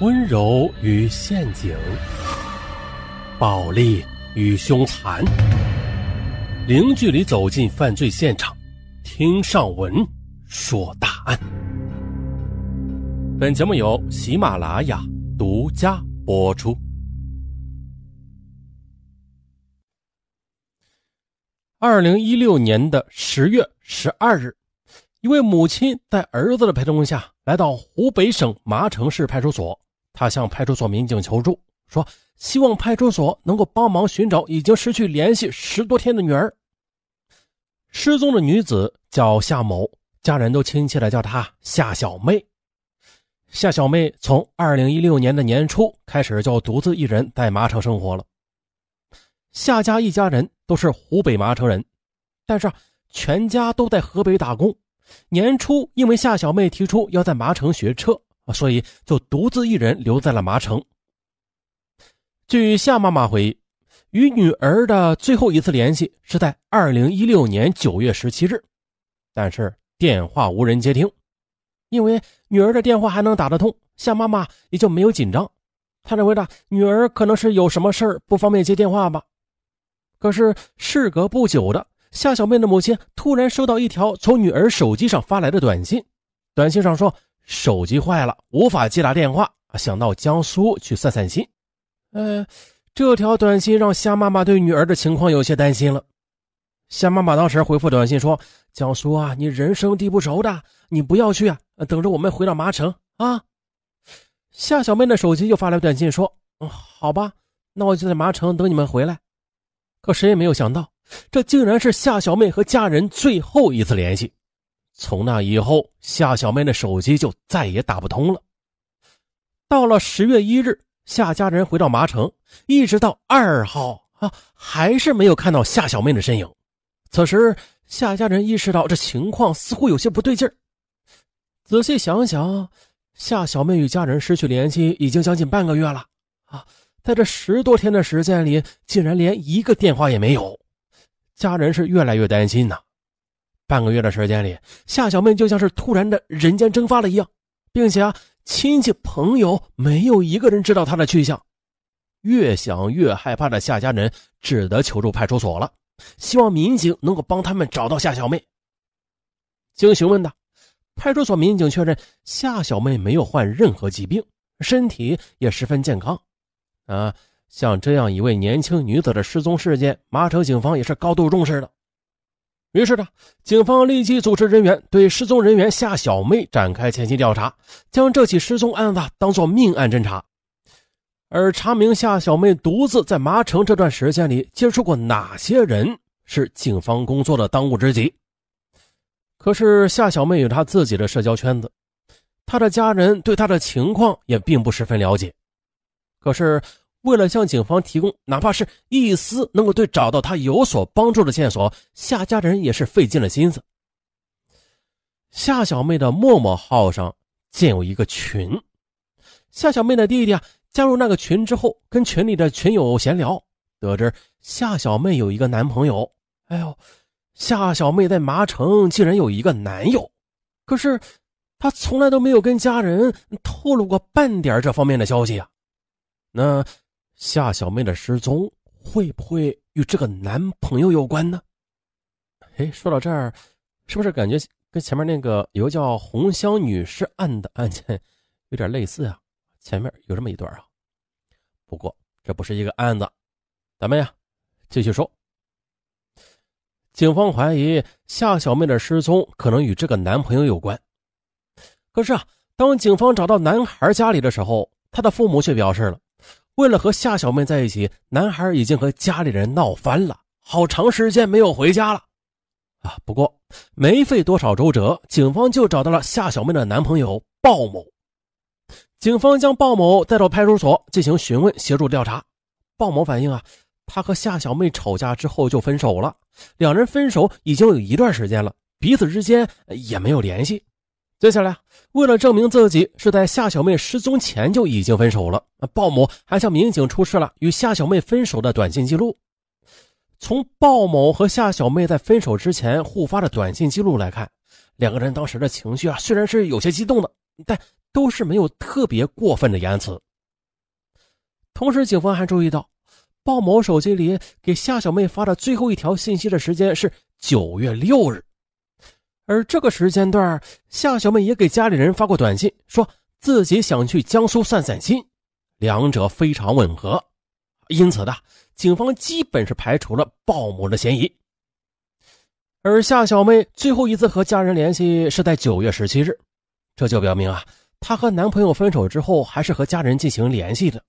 温柔与陷阱，暴力与凶残，零距离走进犯罪现场，听上文说大案。本节目由喜马拉雅独家播出。二零一六年的十月十二日，一位母亲在儿子的陪同下来到湖北省麻城市派出所。他向派出所民警求助，说希望派出所能够帮忙寻找已经失去联系十多天的女儿。失踪的女子叫夏某，家人都亲切的叫她夏小妹。夏小妹从二零一六年的年初开始就独自一人在麻城生活了。夏家一家人都是湖北麻城人，但是全家都在河北打工。年初因为夏小妹提出要在麻城学车。所以就独自一人留在了麻城。据夏妈妈回忆，与女儿的最后一次联系是在二零一六年九月十七日，但是电话无人接听。因为女儿的电话还能打得通，夏妈妈也就没有紧张。她认为呢，女儿可能是有什么事儿不方便接电话吧。可是事隔不久的，夏小妹的母亲突然收到一条从女儿手机上发来的短信，短信上说。手机坏了，无法接打电话，想到江苏去散散心。呃，这条短信让夏妈妈对女儿的情况有些担心了。夏妈妈当时回复短信说：“江苏啊，你人生地不熟的，你不要去啊，等着我们回到麻城啊。”夏小妹的手机又发来短信说：“嗯，好吧，那我就在麻城等你们回来。”可谁也没有想到，这竟然是夏小妹和家人最后一次联系。从那以后，夏小妹的手机就再也打不通了。到了十月一日，夏家人回到麻城，一直到二号啊，还是没有看到夏小妹的身影。此时，夏家人意识到这情况似乎有些不对劲儿。仔细想想，夏小妹与家人失去联系已经将近半个月了啊，在这十多天的时间里，竟然连一个电话也没有，家人是越来越担心呐。半个月的时间里，夏小妹就像是突然的人间蒸发了一样，并且啊，亲戚朋友没有一个人知道她的去向。越想越害怕的夏家人只得求助派出所了，希望民警能够帮他们找到夏小妹。经询问的派出所民警确认，夏小妹没有患任何疾病，身体也十分健康。啊，像这样一位年轻女子的失踪事件，麻城警方也是高度重视的。于是呢，警方立即组织人员对失踪人员夏小妹展开前期调查，将这起失踪案子当作命案侦查。而查明夏小妹独自在麻城这段时间里接触过哪些人，是警方工作的当务之急。可是夏小妹有她自己的社交圈子，她的家人对她的情况也并不十分了解。可是。为了向警方提供哪怕是一丝能够对找到他有所帮助的线索，夏家人也是费尽了心思。夏小妹的陌陌号上建有一个群，夏小妹的弟弟啊加入那个群之后，跟群里的群友闲聊，得知夏小妹有一个男朋友。哎呦，夏小妹在麻城竟然有一个男友，可是她从来都没有跟家人透露过半点这方面的消息啊。那。夏小妹的失踪会不会与这个男朋友有关呢？哎，说到这儿，是不是感觉跟前面那个有个叫红香女士案的案件有点类似啊？前面有这么一段啊。不过这不是一个案子，咱们呀继续说。警方怀疑夏小妹的失踪可能与这个男朋友有关。可是啊，当警方找到男孩家里的时候，他的父母却表示了。为了和夏小妹在一起，男孩已经和家里人闹翻了，好长时间没有回家了。啊，不过没费多少周折，警方就找到了夏小妹的男朋友鲍某。警方将鲍某带到派出所进行询问，协助调查。鲍某反映啊，他和夏小妹吵架之后就分手了，两人分手已经有一段时间了，彼此之间也没有联系。接下来，为了证明自己是在夏小妹失踪前就已经分手了，鲍某还向民警出示了与夏小妹分手的短信记录。从鲍某和夏小妹在分手之前互发的短信记录来看，两个人当时的情绪啊，虽然是有些激动的，但都是没有特别过分的言辞。同时，警方还注意到，鲍某手机里给夏小妹发的最后一条信息的时间是九月六日，而这个时间段，夏小妹也给家里人发过短信，说自己想去江苏散散心，两者非常吻合。因此呢，警方基本是排除了鲍某的嫌疑。而夏小妹最后一次和家人联系是在九月十七日，这就表明啊，她和男朋友分手之后还是和家人进行联系的。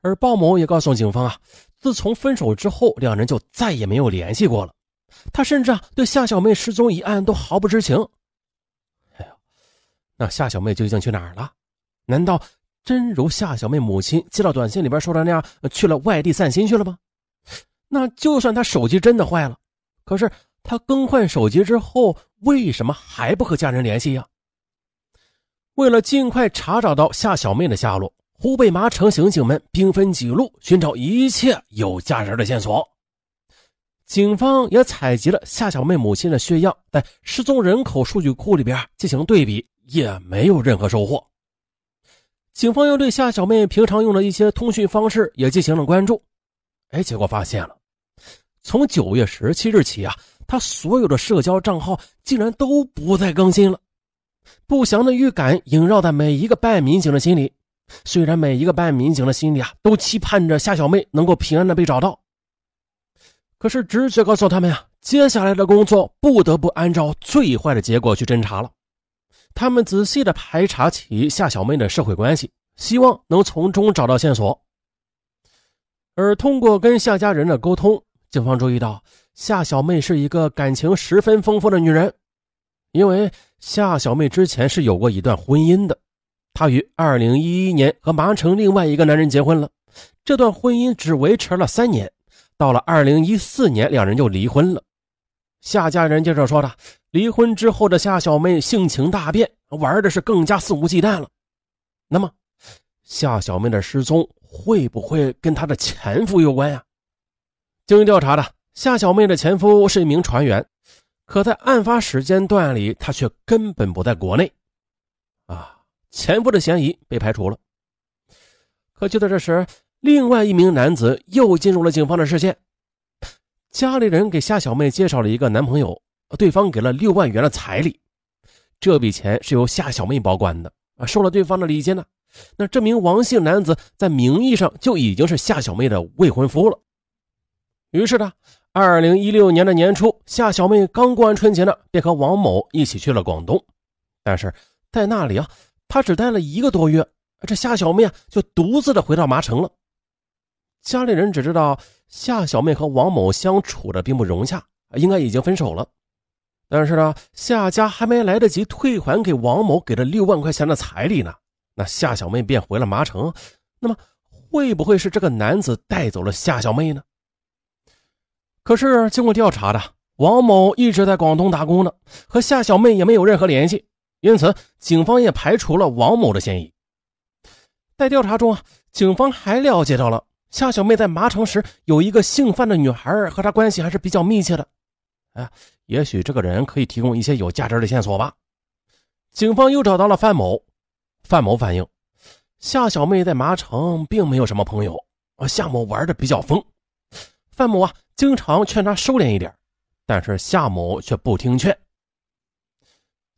而鲍某也告诉警方啊，自从分手之后，两人就再也没有联系过了。他甚至啊，对夏小妹失踪一案都毫不知情。哎呦，那夏小妹究竟去哪儿了？难道？真如夏小妹母亲接到短信里边说的那样，去了外地散心去了吗？那就算他手机真的坏了，可是他更换手机之后，为什么还不和家人联系呀？为了尽快查找到夏小妹的下落，湖北麻城刑警们兵分几路寻找一切有价值的线索。警方也采集了夏小妹母亲的血样，在失踪人口数据库里边进行对比，也没有任何收获。警方又对夏小妹平常用的一些通讯方式也进行了关注，哎，结果发现了，从九月十七日起啊，她所有的社交账号竟然都不再更新了。不祥的预感萦绕在每一个办案民警的心里。虽然每一个办案民警的心里啊，都期盼着夏小妹能够平安的被找到，可是直觉告诉他们呀，接下来的工作不得不按照最坏的结果去侦查了。他们仔细的排查起夏小妹的社会关系，希望能从中找到线索。而通过跟夏家人的沟通，警方注意到夏小妹是一个感情十分丰富的女人，因为夏小妹之前是有过一段婚姻的，她于二零一一年和麻城另外一个男人结婚了，这段婚姻只维持了三年，到了二零一四年，两人就离婚了。夏家人接着说的。离婚之后的夏小妹性情大变，玩的是更加肆无忌惮了。那么，夏小妹的失踪会不会跟她的前夫有关呀？经调查的，夏小妹的前夫是一名船员，可在案发时间段里，他却根本不在国内。啊，前夫的嫌疑被排除了。可就在这时，另外一名男子又进入了警方的视线。家里人给夏小妹介绍了一个男朋友。对方给了六万元的彩礼，这笔钱是由夏小妹保管的啊。收了对方的礼金呢，那这名王姓男子在名义上就已经是夏小妹的未婚夫了。于是呢，二零一六年的年初，夏小妹刚过完春节呢，便和王某一起去了广东。但是在那里啊，她只待了一个多月，这夏小妹啊就独自的回到麻城了。家里人只知道夏小妹和王某相处的并不融洽，应该已经分手了。但是呢，夏家还没来得及退还给王某给了六万块钱的彩礼呢，那夏小妹便回了麻城。那么，会不会是这个男子带走了夏小妹呢？可是经过调查的，王某一直在广东打工呢，和夏小妹也没有任何联系，因此警方也排除了王某的嫌疑。在调查中啊，警方还了解到了夏小妹在麻城时有一个姓范的女孩，和她关系还是比较密切的。哎，也许这个人可以提供一些有价值的线索吧。警方又找到了范某，范某反映，夏小妹在麻城并没有什么朋友，夏某玩的比较疯。范某啊，经常劝她收敛一点，但是夏某却不听劝。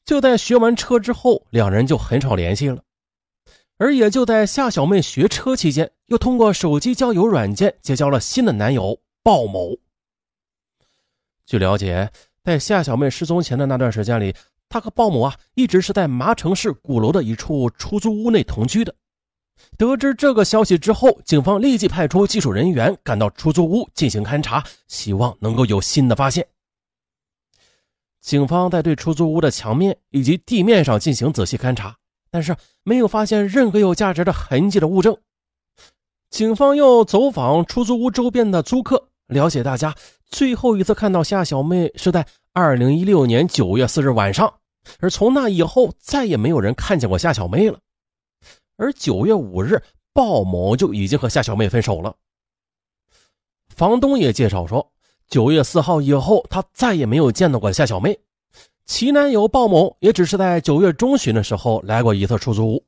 就在学完车之后，两人就很少联系了。而也就在夏小妹学车期间，又通过手机交友软件结交了新的男友鲍某。据了解，在夏小妹失踪前的那段时间里，她和鲍某啊一直是在麻城市鼓楼的一处出租屋内同居的。得知这个消息之后，警方立即派出技术人员赶到出租屋进行勘查，希望能够有新的发现。警方在对出租屋的墙面以及地面上进行仔细勘查，但是没有发现任何有价值的痕迹的物证。警方又走访出租屋周边的租客。了解大家最后一次看到夏小妹是在二零一六年九月四日晚上，而从那以后再也没有人看见过夏小妹了。而九月五日，鲍某就已经和夏小妹分手了。房东也介绍说，九月四号以后，他再也没有见到过夏小妹。其男友鲍某也只是在九月中旬的时候来过一次出租屋，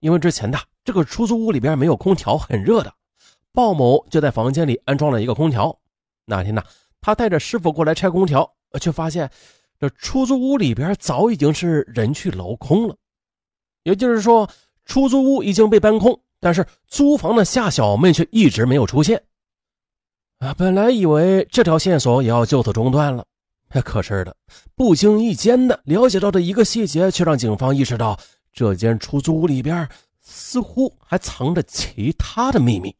因为之前的这个出租屋里边没有空调，很热的，鲍某就在房间里安装了一个空调。那天呢，他带着师傅过来拆空调，却发现这出租屋里边早已经是人去楼空了，也就是说，出租屋已经被搬空，但是租房的夏小妹却一直没有出现。啊，本来以为这条线索也要就此中断了，可是的，不经意间的了解到的一个细节，却让警方意识到这间出租屋里边似乎还藏着其他的秘密。